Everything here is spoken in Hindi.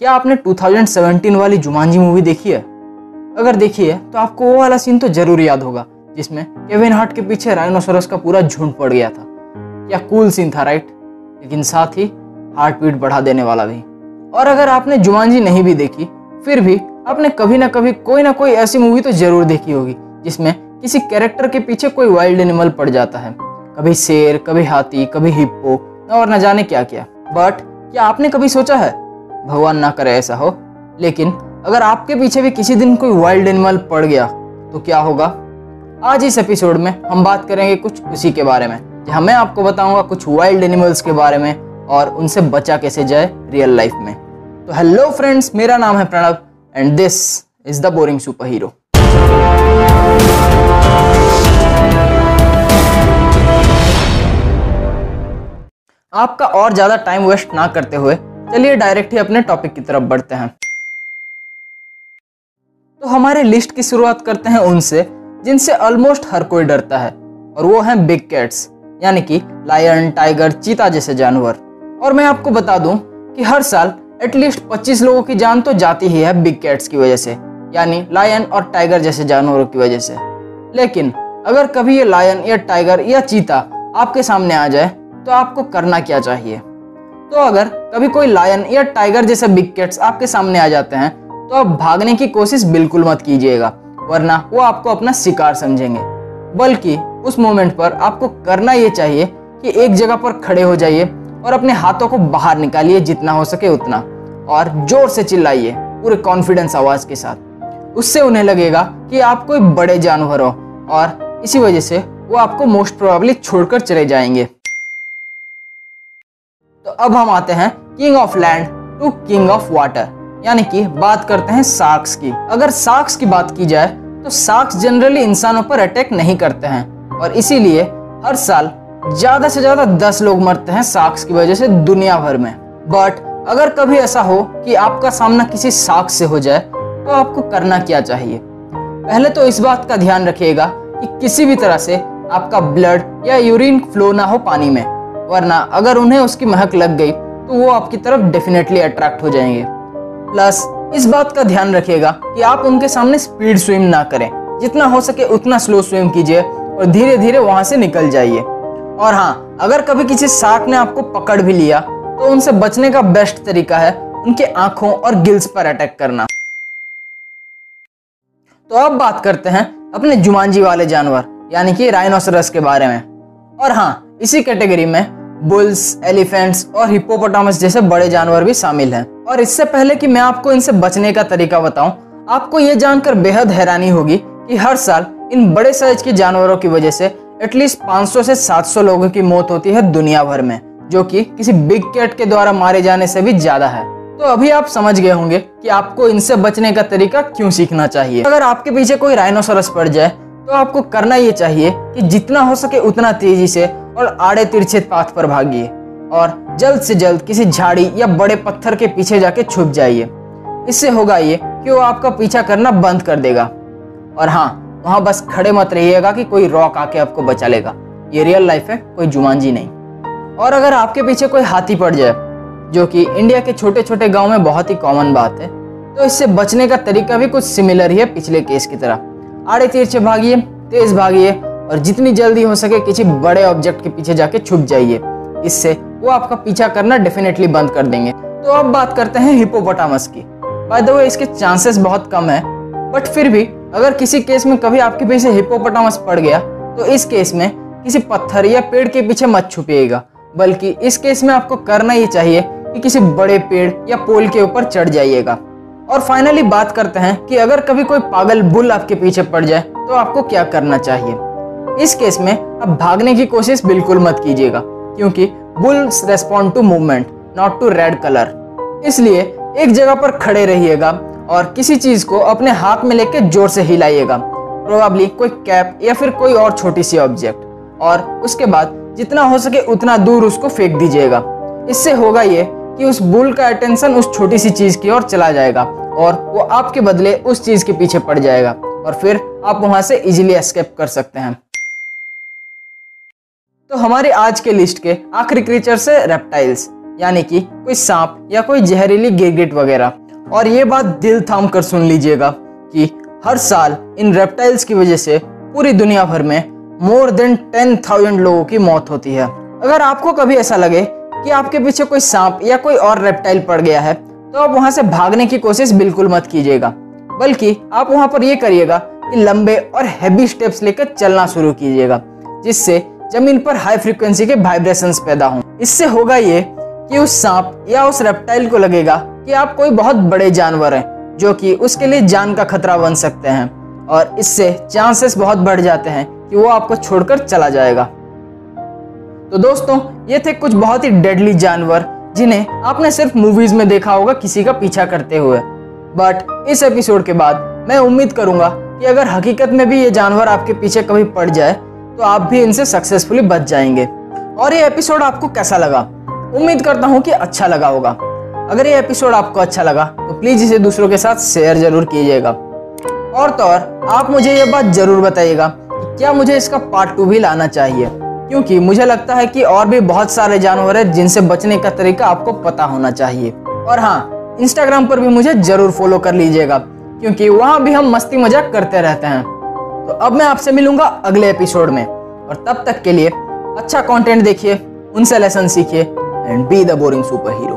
क्या आपने 2017 वाली जुमानजी मूवी देखी है? अगर देखी है तो आपको वो वाला सीन तो ज़रूर याद होगा, जिसमें केविन हार्ट के पीछे राइनोसोरस का पूरा झुंड पड़ गया था। क्या कूल सीन था राइट लेकिन साथ ही हार्ट बीट बढ़ा देने वाला भी। और अगर आपने जुमानजी नहीं भी देखी, फिर भी आपने कभी ना कभी कोई ना कोई ऐसी मूवी तो ज़रूर देखी होगी, जिसमें किसी कैरेक्टर के पीछे कोई वाइल्ड एनिमल पड़ जाता है। कभी शेर, कभी हाथी, कभी हिप्पो और न जाने क्या क्या बट क्या आपने कभी सोचा है भगवान ना करे ऐसा हो। लेकिन अगर आपके पीछे भी किसी दिन कोई वाइल्ड एनिमल पड़ गया तो क्या होगा? आज इस एपिसोड में हम बात करेंगे कुछ उसी के बारे में जहाँ मैं आपको बताऊँगा कुछ वाइल्ड एनिमल्स के बारे में और उनसे बचा कैसे जाए रियल लाइफ में। तो हेलो फ्रेंड्स मेरा नाम है Pranav and this is the boring superhero आपका और ज़्यादा टाइम वेस्ट ना करते हुए चलिए डायरेक्ट ही अपने टॉपिक की तरफ़ बढ़ते हैं। तो हमारे लिस्ट की शुरुआत करते हैं उनसे, जिनसे ऑलमोस्ट हर कोई डरता है, और वो हैं बिग कैट्स यानी कि लायन टाइगर चीता जैसे जानवर। और मैं आपको बता दूँ कि हर साल एटलीस्ट 25 लोगों की जान तो जाती ही है बिग कैट्स की वजह से, यानी लायन और टाइगर जैसे जानवरों की वजह से। लेकिन अगर कभी ये लायन या टाइगर या चीता आपके सामने आ जाए तो आपको करना क्या चाहिए? तो अगर कभी कोई लायन या टाइगर जैसे बिग कैट्स आपके सामने आ जाते हैं तो आप भागने की कोशिश बिल्कुल मत कीजिएगा, वरना वो आपको अपना शिकार समझेंगे। बल्कि उस मोमेंट पर आपको करना ये चाहिए कि एक जगह पर खड़े हो जाइए और अपने हाथों को बाहर निकालिए, जितना हो सके उतना, और ज़ोर से चिल्लाइए पूरे कॉन्फिडेंस आवाज़ के साथ। उससे उन्हें लगेगा कि आप कोई बड़े जानवर हो, और इसी वजह से वो आपको मोस्ट प्रोबेबली छोड़कर चले जाएँगे। अब हम आते हैं king of land to king of water यानी कि बात करते हैं सार्क्स की। अगर सार्क्स की बात की जाए तो सार्क्स जनरली इंसानों पर अटैक नहीं करते हैं, और इसीलिए हर साल ज़्यादा से ज़्यादा दस लोग मरते हैं सार्क्स की वजह से दुनिया भर में। बट अगर कभी ऐसा हो कि आपका सामना किसी सार्क से हो जाए तो आपको करना क्या चाहिए? पहले तो इस बात का ध्यान रखिएगा कि किसी भी तरह से आपका ब्लड या यूरिन फ्लो ना हो पानी में। वरना अगर उन्हें उसकी महक लग गई तो वो आपकी तरफ़ डेफिनेटली अट्रैक्ट हो जाएँगे। प्लस इस बात का ध्यान रखिएगा कि आप उनके सामने स्पीड स्विम ना करें। जितना हो सके उतना स्लो स्विम कीजिए और धीरे धीरे वहाँ से निकल जाइए। और हाँ अगर कभी किसी शार्क ने आपको पकड़ भी लिया तो उनसे बचने का बेस्ट तरीका है उनके आँखों और गिल्स पर अटैक करना। तो अब बात करते हैं अपने जुमानजी वाले जानवर, यानी कि राइनोसरस के बारे में। और हाँ इसी कैटेगरी में बुल्स, एलिफेंट्स और हिप्पोपोटामस जैसे बड़े जानवर भी शामिल हैं। और इससे पहले कि मैं आपको इनसे बचने का तरीका बताऊँ, आपको ये जानकर बेहद हैरानी होगी कि हर साल इन बड़े साइज़ के जानवरों की वजह से एटलीस्ट 500 से 700 लोगों की मौत होती है दुनिया भर में, जो कि किसी बिग कैट के द्वारा मारे जाने से भी ज़्यादा है। तो अभी आप समझ गए होंगे कि आपको इनसे बचने का तरीका क्यों सीखना चाहिए। अगर आपके पीछे कोई राइनोसोरस पड़ जाए तो आपको करना ये चाहिए कि जितना हो सके उतना तेज़ी से और आड़े तिरछे पाथ पर भागिए और जल्द से जल्द किसी झाड़ी या बड़े पत्थर के पीछे जाके छुप जाइए। इससे होगा ये कि वो आपका पीछा करना बंद कर देगा। और हाँ वहाँ बस खड़े मत रहिएगा कि कोई रॉक आके आपको बचा लेगा। ये रियल लाइफ है, कोई जुमानजी नहीं। और अगर आपके पीछे कोई हाथी पड़ जाए, जो कि इंडिया के छोटे छोटे गाँव में बहुत ही कॉमन बात है तो इससे बचने का तरीका भी कुछ सिमिलर ही है पिछले केस की तरह। आड़े तिरछे भागिए, तेज भागिए और जितनी जल्दी हो सके किसी बड़े ऑब्जेक्ट के पीछे जाके छुप जाइए। इससे वो आपका पीछा करना डेफिनेटली बंद कर देंगे। तो अब बात करते हैं हिपोपोटामस की। बाय द वे इसके चांसेस बहुत कम है। बट फिर भी, अगर किसी केस में कभी आपके पीछे हिपोपोटामस पड़ गया तो इस केस में किसी पत्थर या पेड़ के पीछे मत छुपिएगा। बल्कि इस केस में आपको करना ही चाहिए कि किसी बड़े पेड़ या पोल के ऊपर चढ़ जाइएगा। और फाइनली बात करते हैं कि अगर कभी कोई पागल बुल आपके पीछे पड़ जाए तो आपको क्या करना चाहिए? इस केस में अब भागने की कोशिश बिल्कुल मत कीजिएगा, क्योंकि bulls respond to movement not to red colour इसलिए एक जगह पर खड़े रहिएगा और किसी चीज़ को अपने हाथ में लेके ज़ोर से हिलाइएगा। प्रोबेबली कोई कैप या फिर कोई और छोटी सी ऑब्जेक्ट और उसके बाद जितना हो सके उतना दूर उसको फेंक दीजिएगा। इससे होगा ये कि उस बुल का अटेंशन उस छोटी सी चीज़ की ओर चला जाएगा और वो आपके बदले उस चीज़ के पीछे पड़ जाएगा और फिर आप वहाँ से इजीली एस्केप कर सकते हैं। तो हमारे आज के लिस्ट के आखिरी क्रीचर से रेप्टाइल्स यानी कि कोई सांप या कोई जहरीली गिरगिट वगैरह। और ये बात दिल थाम कर सुन लीजिएगा कि हर साल इन रेप्टाइल्स की वजह से पूरी दुनिया भर में मोर देन टेन थाउज़ेंड लोगों की मौत होती है। अगर आपको कभी ऐसा लगे कि आपके पीछे कोई सांप या कोई और रेप्टाइल पड़ गया है तो आप वहाँ से भागने की कोशिश बिल्कुल मत कीजिएगा। बल्कि आप वहाँ पर यह करिएगा कि लंबे और हैवी स्टेप्स लेकर चलना शुरू कीजिएगा, जिससे ज़मीन पर हाई फ्रिक्वेंसी के वाइब्रेशंस पैदा हों। इससे होगा ये कि उस सांप या उस रेप्टाइल को लगेगा कि आप कोई बहुत बड़े जानवर हैं, जो कि उसके लिए जान का खतरा बन सकते हैं और इससे चांसेस बहुत बढ़ जाते हैं कि वो आपको छोड़कर चला जाएगा। तो दोस्तों, ये थे कुछ बहुत ही डेडली जानवर, जिन्हें आपने सिर्फ़ मूवीज़ में देखा होगा, किसी का पीछा करते हुए। बट इस एपिसोड के बाद मैं उम्मीद करूँगा कि अगर हकीकत में भी ये जानवर आपके पीछे कभी पड़ जाए तो आप भी इनसे सक्सेसफुली बच जाएँगे। और ये एपिसोड आपको कैसा लगा? उम्मीद करता हूँ कि अच्छा लगा होगा। अगर ये एपिसोड आपको अच्छा लगा तो प्लीज़ इसे दूसरों के साथ शेयर ज़रूर कीजिएगा। और तो और, आप मुझे ये बात ज़रूर बताइएगा कि क्या मुझे इसका पार्ट टू भी लाना चाहिए? क्योंकि मुझे लगता है कि और भी बहुत सारे जानवर हैं जिनसे बचने का तरीका आपको पता होना चाहिए। और हाँ इंस्टाग्राम पर भी मुझे ज़रूर फॉलो कर लीजिएगा, क्योंकि वहाँ भी हम मस्ती मज़ाक करते रहते हैं। तो अब मैं आपसे मिलूँगा अगले एपिसोड में। और तब तक के लिए अच्छा कंटेंट देखिए, उनसे लेसन सीखिए and be the boring superhero